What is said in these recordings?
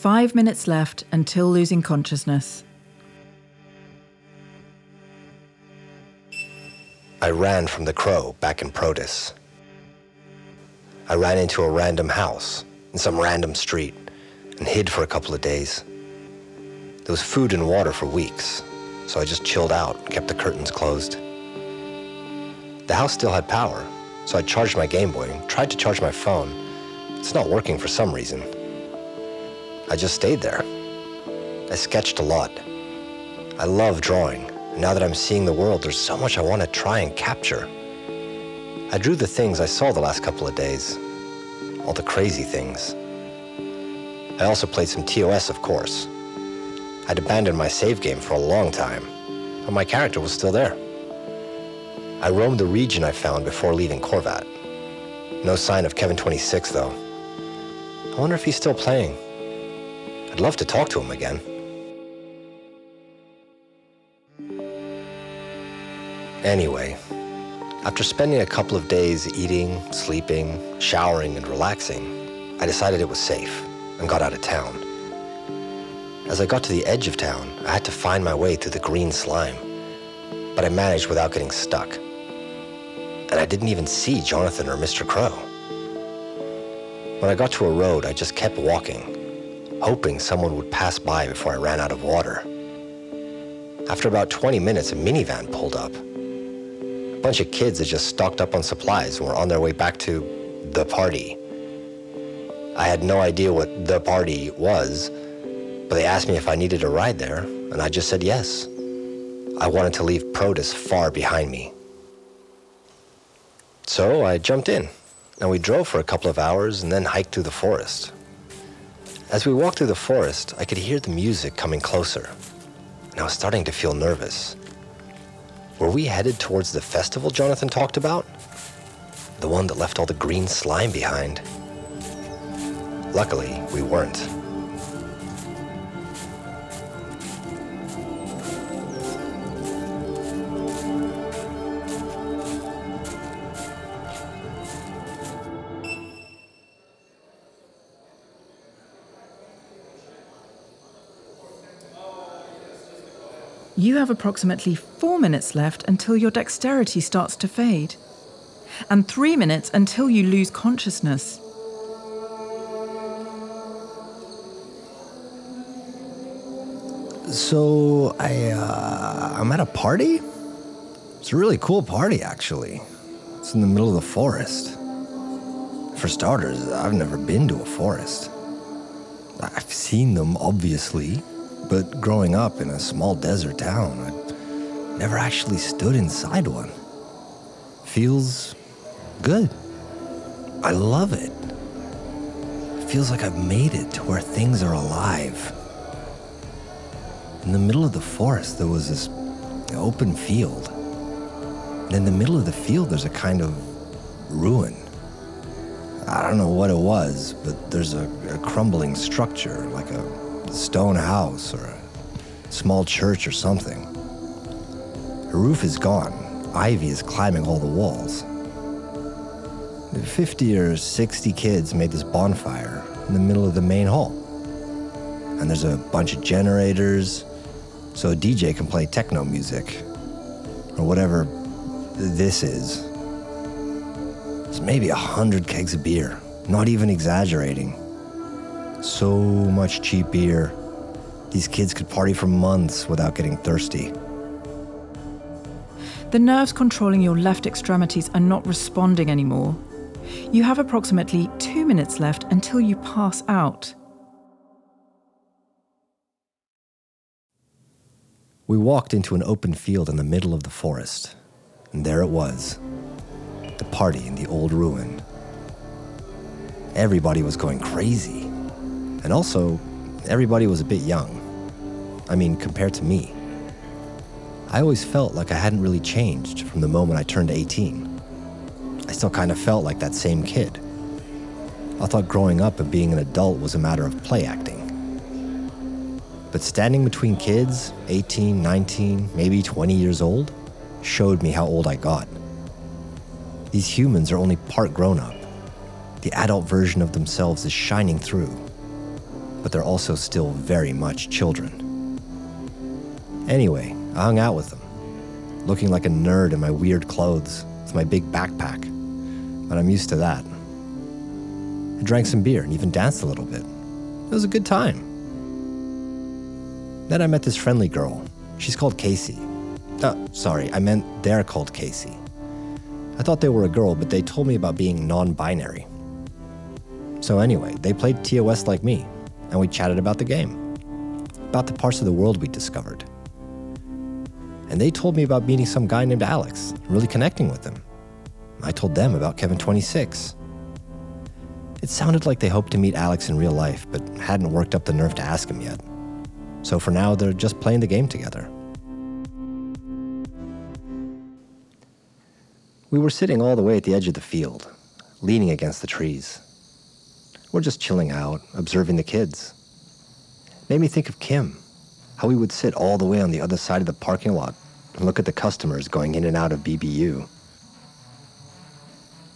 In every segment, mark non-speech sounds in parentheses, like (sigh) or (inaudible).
five minutes left until losing consciousness. I ran from the crow back in Protus. I ran into a random house in some random street and hid for a couple of days. There was food and water for weeks, so I just chilled out, and kept the curtains closed. The house still had power, so I charged my Game Boy, and tried to charge my phone. It's not working for some reason. I just stayed there. I sketched a lot. I love drawing. Now that I'm seeing the world, there's so much I want to try and capture. I drew the things I saw the last couple of days, all the crazy things. I also played some TOS, of course. I'd abandoned my save game for a long time, but my character was still there. I roamed the region I found before leaving Corvat. No sign of Kevin 26, though. I wonder if he's still playing. I'd love to talk to him again. Anyway, after spending a couple of days eating, sleeping, showering, and relaxing, I decided it was safe and got out of town. As I got to the edge of town, I had to find my way through the green slime, but I managed without getting stuck. And I didn't even see Jonathan or Mr. Crow. When I got to a road, I just kept walking, hoping someone would pass by before I ran out of water. After about 20 minutes, a minivan pulled up. A bunch of kids had just stocked up on supplies and were on their way back to the party. I had no idea what the party was, but they asked me if I needed a ride there, and I just said yes. I wanted to leave Protus far behind me. So I jumped in, and we drove for a couple of hours and then hiked through the forest. As we walked through the forest, I could hear the music coming closer, and I was starting to feel nervous. Were we headed towards the festival Jonathan talked about? The one that left all the green slime behind. Luckily, we weren't. You have approximately four minutes left until your dexterity starts to fade, and three minutes until you lose consciousness. So I uh, I'm at a party. It's a really cool party, actually. It's in the middle of the forest. For starters, I've never been to a forest. I've seen them, obviously, but growing up in a small desert town, I never actually stood inside one. Feels good. I love it. Feels like I've made it to where things are alive. In the middle of the forest, there was this open field. And in the middle of the field, there's a kind of ruin. I don't know what it was, but there's a, a crumbling structure, like a stone house or a small church or something. The roof is gone. Ivy is climbing all the walls. 50 or 60 kids made this bonfire in the middle of the main hall. And there's a bunch of generators, so a DJ can play techno music, or whatever this is. There's maybe a hundred kegs of beer, not even exaggerating. So much cheap beer. These kids could party for months without getting thirsty. The nerves controlling your left extremities are not responding anymore. You have approximately two minutes left until you pass out. We walked into an open field in the middle of the forest, and there it was the party in the old ruin. Everybody was going crazy, and also, everybody was a bit young. I mean, compared to me. I always felt like I hadn't really changed from the moment I turned 18. I still kind of felt like that same kid. I thought growing up and being an adult was a matter of play acting. But standing between kids, 18, 19, maybe 20 years old, showed me how old I got. These humans are only part grown up. The adult version of themselves is shining through, but they're also still very much children. Anyway, I hung out with them, looking like a nerd in my weird clothes with my big backpack, but I'm used to that. I drank some beer and even danced a little bit. It was a good time. Then I met this friendly girl. She's called Casey. Oh, sorry, I meant they're called Casey. I thought they were a girl, but they told me about being non binary. So, anyway, they played TOS like me, and we chatted about the game, about the parts of the world we discovered and they told me about meeting some guy named Alex, really connecting with him. I told them about Kevin 26. It sounded like they hoped to meet Alex in real life, but hadn't worked up the nerve to ask him yet. So for now, they're just playing the game together. We were sitting all the way at the edge of the field, leaning against the trees. We're just chilling out, observing the kids. Made me think of Kim, how we would sit all the way on the other side of the parking lot and look at the customers going in and out of BBU.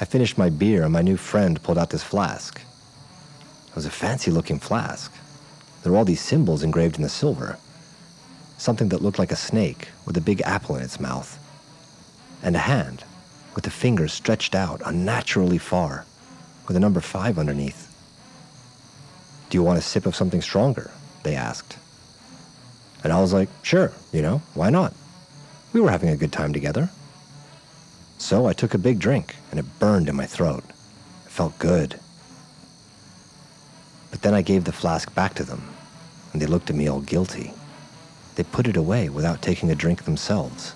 I finished my beer and my new friend pulled out this flask. It was a fancy looking flask. There were all these symbols engraved in the silver. Something that looked like a snake with a big apple in its mouth. And a hand with the fingers stretched out unnaturally far with a number five underneath. Do you want a sip of something stronger? They asked. And I was like, sure, you know, why not? We were having a good time together. So I took a big drink, and it burned in my throat. It felt good. But then I gave the flask back to them, and they looked at me all guilty. They put it away without taking a drink themselves.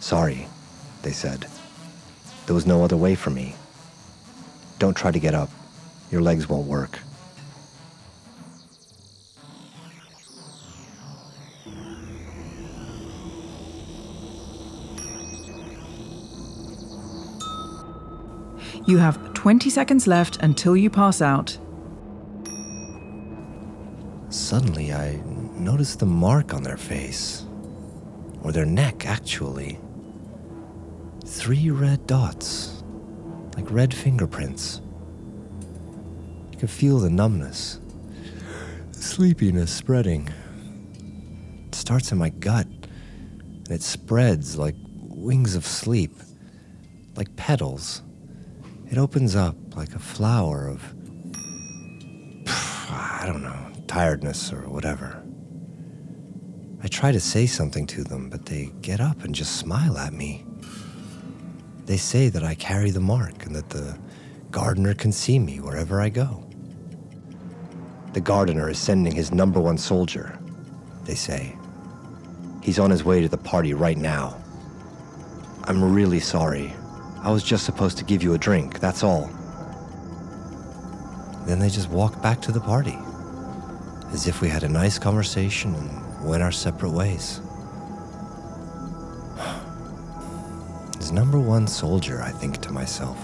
Sorry, they said. There was no other way for me. Don't try to get up. Your legs won't work. You have 20 seconds left until you pass out. Suddenly, I noticed the mark on their face, or their neck, actually. Three red dots, like red fingerprints. I could feel the numbness, sleepiness spreading. It starts in my gut, and it spreads like wings of sleep, like petals it opens up like a flower of, I don't know, tiredness or whatever. I try to say something to them, but they get up and just smile at me. They say that I carry the mark and that the gardener can see me wherever I go. The gardener is sending his number one soldier, they say. He's on his way to the party right now. I'm really sorry. I was just supposed to give you a drink, that's all. Then they just walked back to the party, as if we had a nice conversation and went our separate ways. (sighs) As number one soldier, I think to myself,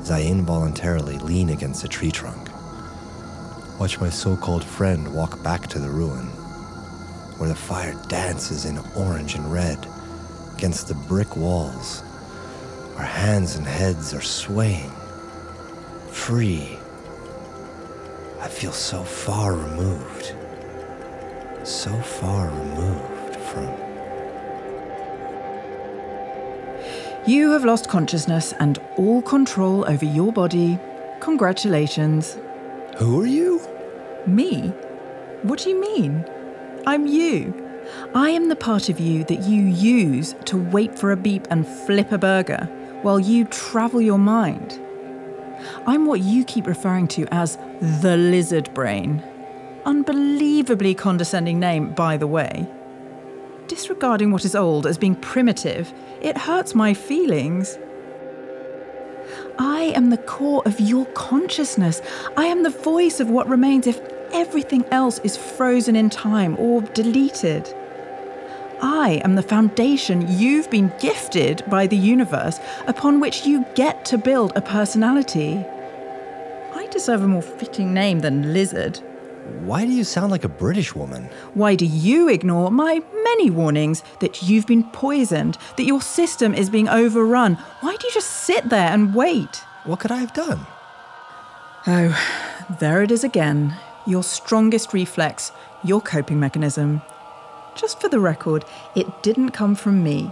as I involuntarily lean against a tree trunk. Watch my so called friend walk back to the ruin, where the fire dances in orange and red against the brick walls, where hands and heads are swaying, free. I feel so far removed, so far removed from. You have lost consciousness and all control over your body. Congratulations. Who are you? Me? What do you mean? I'm you. I am the part of you that you use to wait for a beep and flip a burger while you travel your mind. I'm what you keep referring to as the lizard brain. Unbelievably condescending name, by the way. Disregarding what is old as being primitive, it hurts my feelings. I am the core of your consciousness. I am the voice of what remains if everything else is frozen in time or deleted. I am the foundation you've been gifted by the universe upon which you get to build a personality. I deserve a more fitting name than lizard. Why do you sound like a British woman? Why do you ignore my many warnings that you've been poisoned, that your system is being overrun? Why do you just sit there and wait? What could I have done? Oh, there it is again. Your strongest reflex, your coping mechanism. Just for the record, it didn't come from me.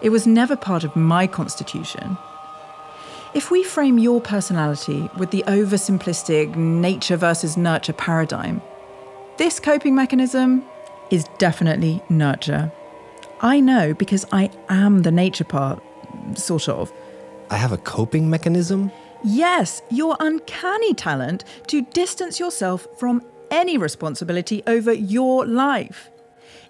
It was never part of my constitution. If we frame your personality with the oversimplistic nature versus nurture paradigm, this coping mechanism is definitely nurture. I know because I am the nature part, sort of. I have a coping mechanism? Yes, your uncanny talent to distance yourself from any responsibility over your life.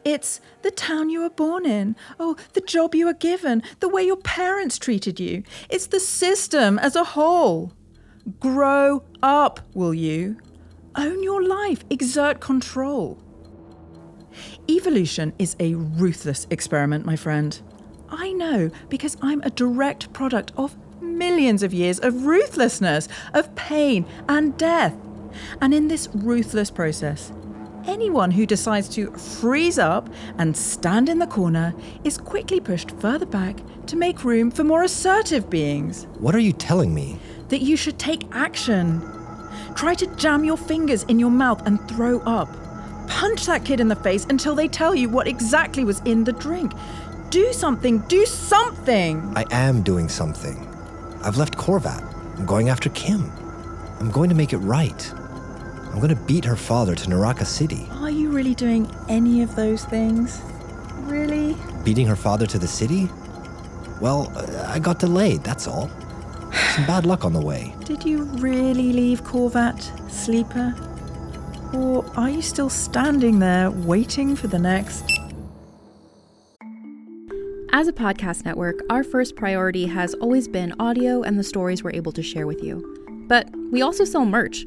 It's the town you were born in, oh, the job you were given, the way your parents treated you. It's the system as a whole. Grow up, will you? Own your life, exert control. Evolution is a ruthless experiment, my friend. I know because I'm a direct product of millions of years of ruthlessness, of pain and death. And in this ruthless process, anyone who decides to freeze up and stand in the corner is quickly pushed further back to make room for more assertive beings. What are you telling me? That you should take action. Try to jam your fingers in your mouth and throw up. Punch that kid in the face until they tell you what exactly was in the drink. Do something, do something! I am doing something. I've left Corvat. I'm going after Kim. I'm going to make it right. I'm going to beat her father to Naraka City. Are you really doing any of those things? Really? Beating her father to the city? Well, uh, I got delayed, that's all. Some bad luck on the way. Did you really leave Corvat, sleeper? Or are you still standing there waiting for the next? As a podcast network, our first priority has always been audio and the stories we're able to share with you. But we also sell merch,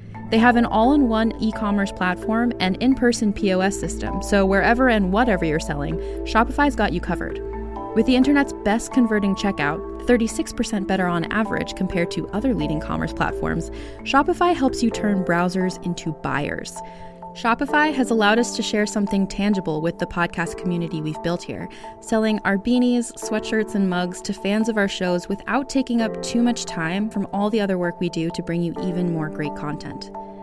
They have an all in one e commerce platform and in person POS system, so wherever and whatever you're selling, Shopify's got you covered. With the internet's best converting checkout, 36% better on average compared to other leading commerce platforms, Shopify helps you turn browsers into buyers. Shopify has allowed us to share something tangible with the podcast community we've built here, selling our beanies, sweatshirts, and mugs to fans of our shows without taking up too much time from all the other work we do to bring you even more great content.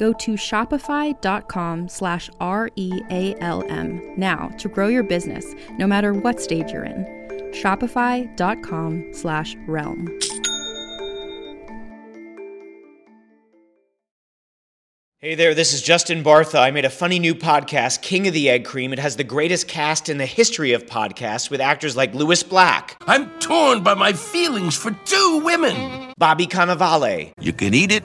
Go to shopify.com slash R-E-A-L-M now to grow your business, no matter what stage you're in. Shopify.com slash realm. Hey there, this is Justin Bartha. I made a funny new podcast, King of the Egg Cream. It has the greatest cast in the history of podcasts with actors like Lewis Black. I'm torn by my feelings for two women. Bobby Cannavale. You can eat it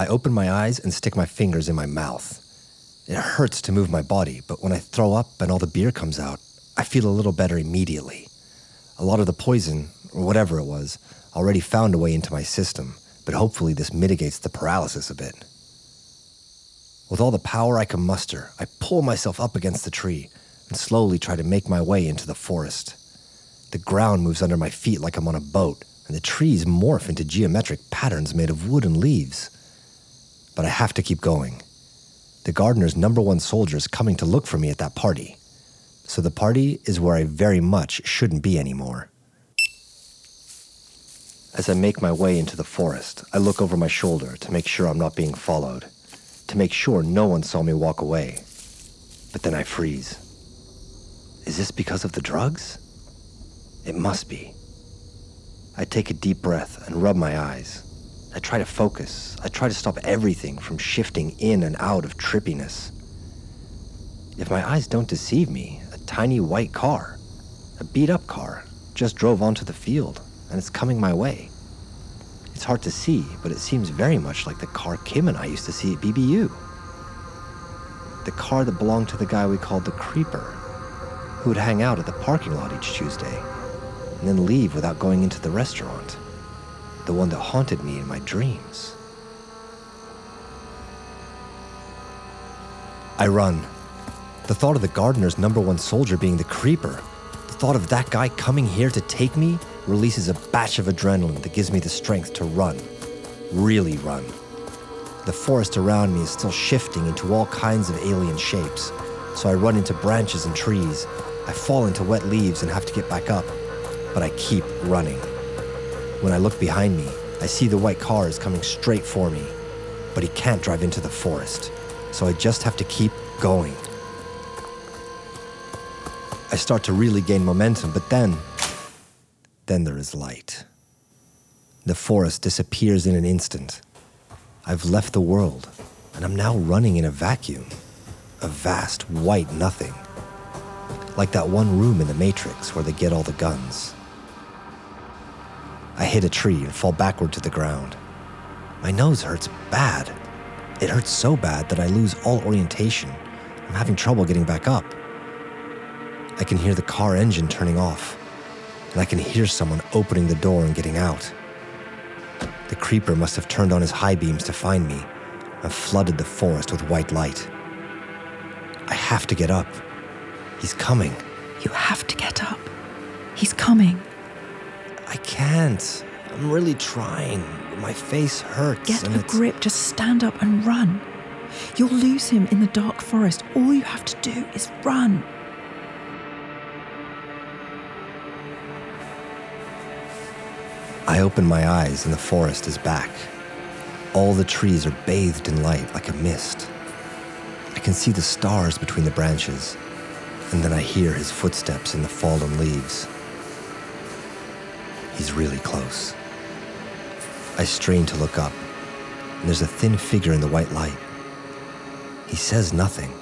I open my eyes and stick my fingers in my mouth. It hurts to move my body, but when I throw up and all the beer comes out, I feel a little better immediately. A lot of the poison, or whatever it was, already found a way into my system, but hopefully this mitigates the paralysis a bit. With all the power I can muster, I pull myself up against the tree and slowly try to make my way into the forest. The ground moves under my feet like I'm on a boat, and the trees morph into geometric patterns made of wood and leaves. But I have to keep going. The gardener's number one soldier is coming to look for me at that party. So the party is where I very much shouldn't be anymore. As I make my way into the forest, I look over my shoulder to make sure I'm not being followed, to make sure no one saw me walk away. But then I freeze. Is this because of the drugs? It must be. I take a deep breath and rub my eyes. I try to focus. I try to stop everything from shifting in and out of trippiness. If my eyes don't deceive me, a tiny white car, a beat up car, just drove onto the field and it's coming my way. It's hard to see, but it seems very much like the car Kim and I used to see at BBU. The car that belonged to the guy we called the Creeper, who would hang out at the parking lot each Tuesday and then leave without going into the restaurant. The one that haunted me in my dreams. I run. The thought of the gardener's number one soldier being the creeper, the thought of that guy coming here to take me, releases a batch of adrenaline that gives me the strength to run. Really run. The forest around me is still shifting into all kinds of alien shapes, so I run into branches and trees. I fall into wet leaves and have to get back up, but I keep running. When I look behind me, I see the white car is coming straight for me, but he can't drive into the forest, so I just have to keep going. I start to really gain momentum, but then, then there is light. The forest disappears in an instant. I've left the world, and I'm now running in a vacuum, a vast white nothing, like that one room in the Matrix where they get all the guns. I hit a tree and fall backward to the ground. My nose hurts bad. It hurts so bad that I lose all orientation. I'm having trouble getting back up. I can hear the car engine turning off, and I can hear someone opening the door and getting out. The creeper must have turned on his high beams to find me and flooded the forest with white light. I have to get up. He's coming. You have to get up. He's coming. I can't. I'm really trying. My face hurts. Get and a it's... grip, just stand up and run. You'll lose him in the dark forest. All you have to do is run. I open my eyes and the forest is back. All the trees are bathed in light like a mist. I can see the stars between the branches, and then I hear his footsteps in the fallen leaves. He's really close. I strain to look up, and there's a thin figure in the white light. He says nothing.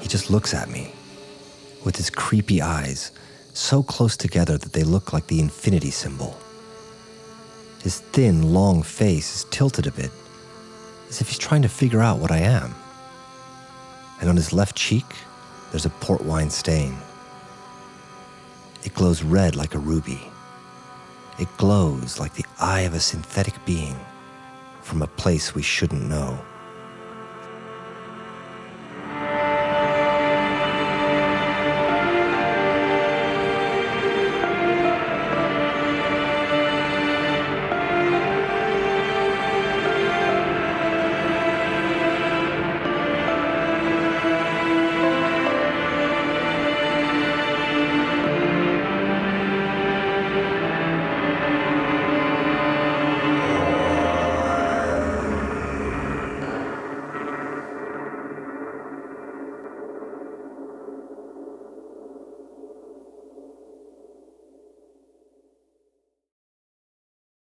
He just looks at me with his creepy eyes so close together that they look like the infinity symbol. His thin, long face is tilted a bit, as if he's trying to figure out what I am. And on his left cheek, there's a port wine stain. It glows red like a ruby. It glows like the eye of a synthetic being from a place we shouldn't know.